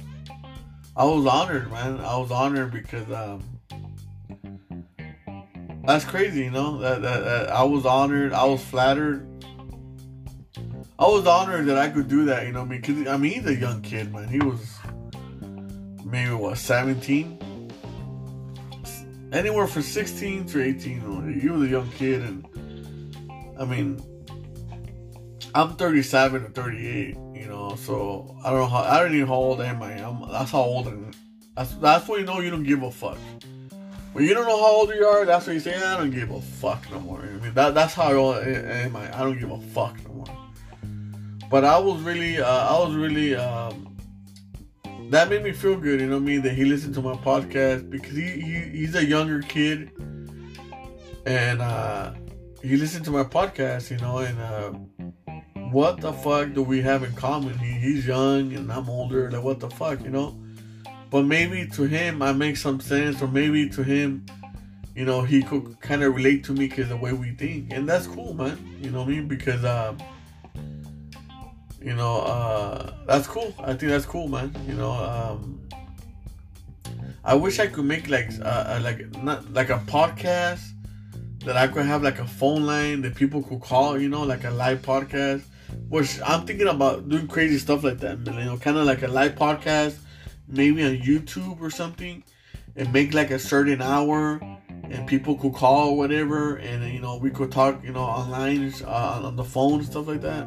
I was honored, man. I was honored because um, that's crazy, you know. That, that, that I was honored. I was flattered. I was honored that I could do that, you know. I mean, cause, I mean, he's a young kid, man. He was maybe what 17, anywhere from 16 to 18. He was a young kid, and I mean, I'm 37 or 38, you know. So I don't know how. I don't even how old am I. am that's how old I am. That's that's when you know you don't give a fuck. When you don't know how old you are, that's when you say, I don't give a fuck no more. I mean, that, that's how I am. I, I don't give a fuck no more. But I was really, uh, I was really, um, that made me feel good, you know what I mean? That he listened to my podcast because he, he he's a younger kid. And uh, he listened to my podcast, you know, and uh, what the fuck do we have in common? He, he's young and I'm older. Like, what the fuck, you know? But maybe to him, I make some sense, or maybe to him, you know, he could kind of relate to me because the way we think, and that's cool, man. You know what I mean? Because, uh, you know, uh, that's cool. I think that's cool, man. You know, um, I wish I could make like, uh, like not like a podcast that I could have like a phone line that people could call. You know, like a live podcast. Which I'm thinking about doing crazy stuff like that, you know, kind of like a live podcast maybe on YouTube or something and make like a certain hour and people could call or whatever and you know we could talk you know online uh, on the phone and stuff like that.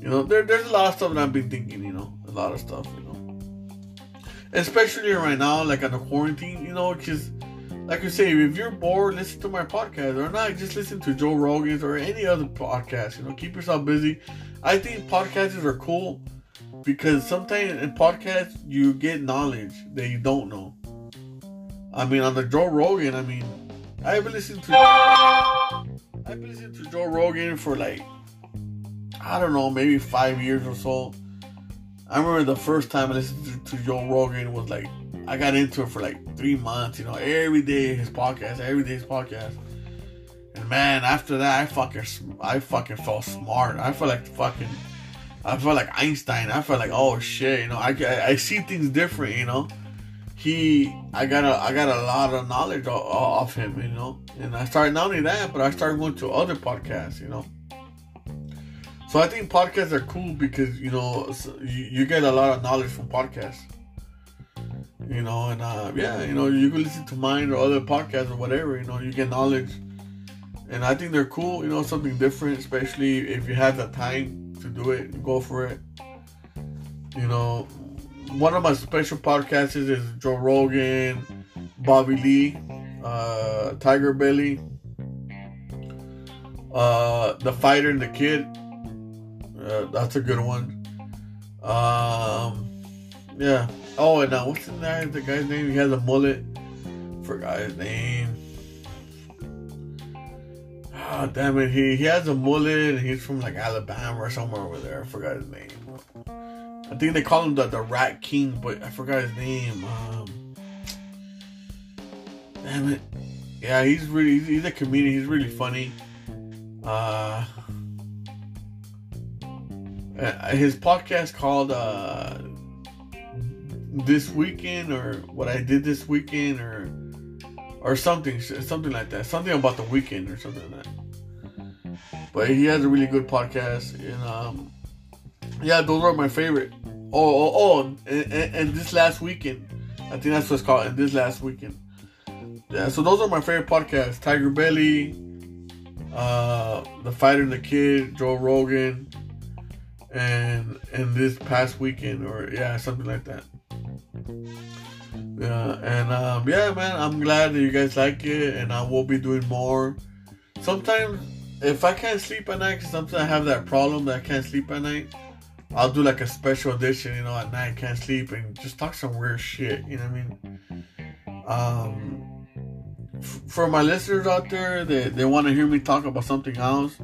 You know there, there's a lot of stuff that i've been thinking you know a lot of stuff you know. Especially right now like on the quarantine you know because like I say, if you're bored, listen to my podcast or not. Just listen to Joe Rogan's or any other podcast. You know, keep yourself busy. I think podcasts are cool because sometimes in podcasts you get knowledge that you don't know. I mean, on the Joe Rogan, I mean, I've listened to I've listened to Joe Rogan for like I don't know, maybe five years or so. I remember the first time I listened to, to Joe Rogan was like I got into it for like three months. You know, every day his podcast, every day his podcast. And man, after that, I fucking I fucking felt smart. I felt like fucking I felt like Einstein. I felt like, oh shit, you know, I, I, I see things different, you know. He, I got a, I got a lot of knowledge off him, you know. And I started not only that, but I started going to other podcasts, you know. So I think podcasts are cool because you know you, you get a lot of knowledge from podcasts. You know, and uh, yeah, you know, you can listen to mine or other podcasts or whatever. You know, you get knowledge, and I think they're cool. You know, something different, especially if you have the time to do it, go for it. You know, one of my special podcasts is Joe Rogan, Bobby Lee, uh, Tiger Belly, uh, The Fighter and the Kid. Uh, that's a good one. Um, yeah. Oh, and uh, what's the guy? The guy's name? He has a mullet. Forgot his name. Oh, damn it. He, he has a mullet he's from like Alabama or somewhere over there. I forgot his name. I think they call him the, the Rat King, but I forgot his name. Um, damn it. Yeah, he's really, he's, he's a comedian. He's really funny. Uh, uh, his podcast called uh, This Weekend or What I Did This Weekend or or something, something like that. Something about the weekend or something like that. But he has a really good podcast, and um, yeah, those are my favorite. Oh, oh, oh and, and, and this last weekend, I think that's what it's called. And this last weekend, yeah. So those are my favorite podcasts: Tiger Belly, uh, The Fighter and the Kid, Joe Rogan, and and this past weekend, or yeah, something like that. Yeah, and um, yeah, man, I'm glad that you guys like it, and I will be doing more. Sometimes, if I can't sleep at night, sometimes I have that problem that I can't sleep at night. I'll do like a special edition, you know, at night, can't sleep, and just talk some weird shit. You know what I mean? Um, f- for my listeners out there that they want to hear me talk about something else,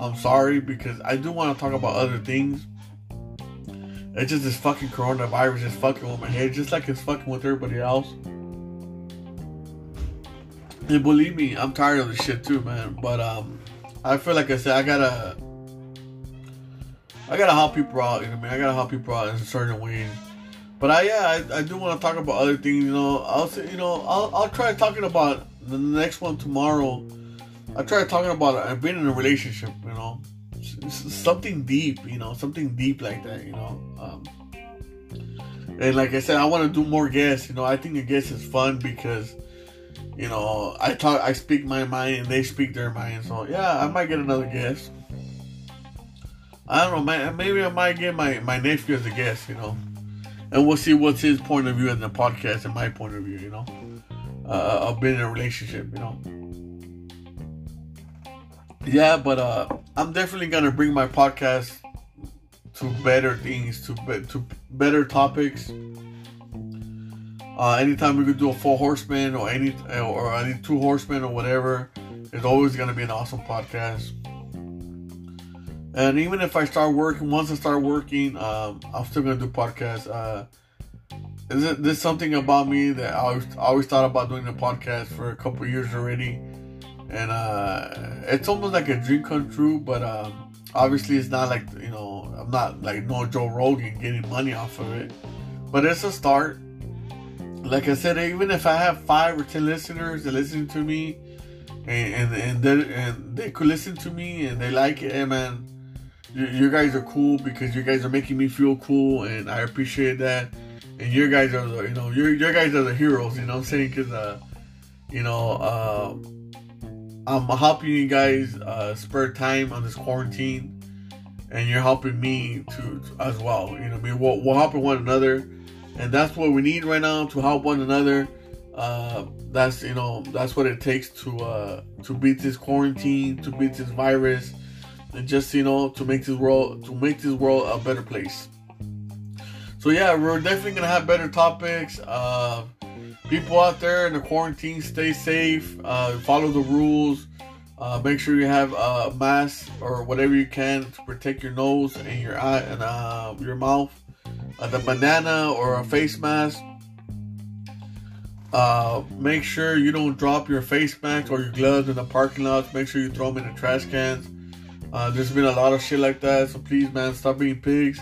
I'm sorry because I do want to talk about other things. It's just this fucking coronavirus is fucking with my head, just like it's fucking with everybody else. And believe me, I'm tired of this shit too, man. But um, I feel like I said I gotta, I gotta help people out. You know, what I mean, I gotta help people out in a certain ways. But I, yeah, I, I do want to talk about other things. You know, I'll say, you know, I'll, I'll try talking about the next one tomorrow. I try talking about it. I've been in a relationship. You know, something deep. You know, something deep like that. You know. Um, and like I said, I want to do more guests. You know, I think the guest is fun because you know, I talk, I speak my mind, and they speak their mind. So yeah, I might get another guest. I don't know, maybe I might get my my nephew as a guest. You know, and we'll see what's his point of view in the podcast and my point of view. You know, uh, of being in a relationship. You know. Yeah, but uh, I'm definitely gonna bring my podcast to better things, to be, to better topics uh, anytime we could do a four horseman or any or any two horsemen or whatever, it's always gonna be an awesome podcast. And even if I start working, once I start working, um, I'm still gonna do podcasts. Uh, is it this something about me that I always, I always thought about doing a podcast for a couple years already, and uh, it's almost like a dream come true. But um, obviously, it's not like you know I'm not like no Joe Rogan getting money off of it, but it's a start like I said, even if I have five or ten listeners that listen to me, and and and they, and they could listen to me and they like it, hey man, you, you, guys are cool because you guys are making me feel cool, and I appreciate that. And you guys are the, you know, you you guys are the heroes. You know what I'm saying? Because uh, you know, uh, I'm helping you guys uh, spare time on this quarantine, and you're helping me to, to as well. You know, I mean, we'll, we're helping one another and that's what we need right now to help one another. Uh, that's you know that's what it takes to uh, to beat this quarantine, to beat this virus, and just you know to make this world to make this world a better place. So yeah, we're definitely gonna have better topics. Uh, people out there in the quarantine, stay safe. Uh, follow the rules. Uh, make sure you have a mask or whatever you can to protect your nose and your eye and uh, your mouth uh, the banana or a face mask. Uh, make sure you don't drop your face mask or your gloves in the parking lots. Make sure you throw them in the trash cans. Uh, there's been a lot of shit like that, so please, man, stop being pigs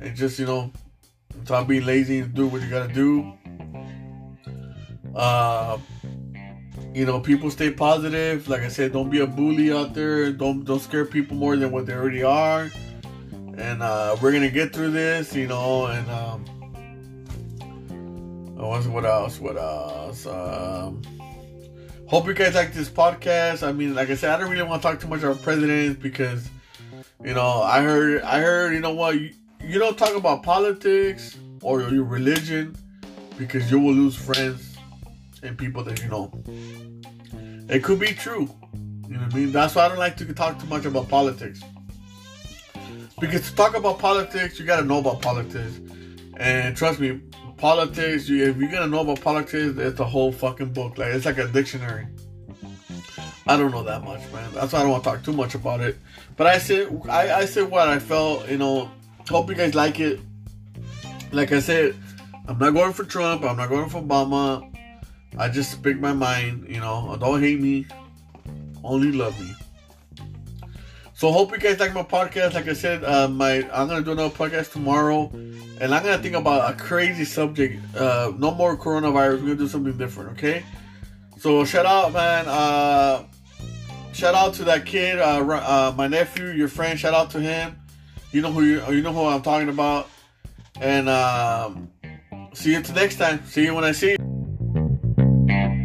and just you know stop being lazy and do what you gotta do. Uh, you know, people stay positive. Like I said, don't be a bully out there. Don't don't scare people more than what they already are and uh, we're gonna get through this, you know. And um, what else? What else? Um, hope you guys like this podcast. I mean, like I said, I don't really want to talk too much about presidents because, you know, I heard, I heard, you know what, you, you don't talk about politics or your religion because you will lose friends and people that you know. It could be true. You know what I mean? That's why I don't like to talk too much about politics. Because to talk about politics, you gotta know about politics. And trust me, politics, you, if you're gonna know about politics, it's a whole fucking book. Like it's like a dictionary. I don't know that much, man. That's why I don't want to talk too much about it. But I said, I, I said what I felt. You know, hope you guys like it. Like I said, I'm not going for Trump. I'm not going for Obama. I just speak my mind. You know, don't hate me. Only love me. So hope you guys like my podcast. Like I said, uh, my I'm gonna do another podcast tomorrow, and I'm gonna think about a crazy subject. Uh, no more coronavirus. We're gonna do something different. Okay. So shout out, man. Uh, shout out to that kid, uh, uh, my nephew, your friend. Shout out to him. You know who you, you know who I'm talking about. And um, see you next time. See you when I see you. Yeah.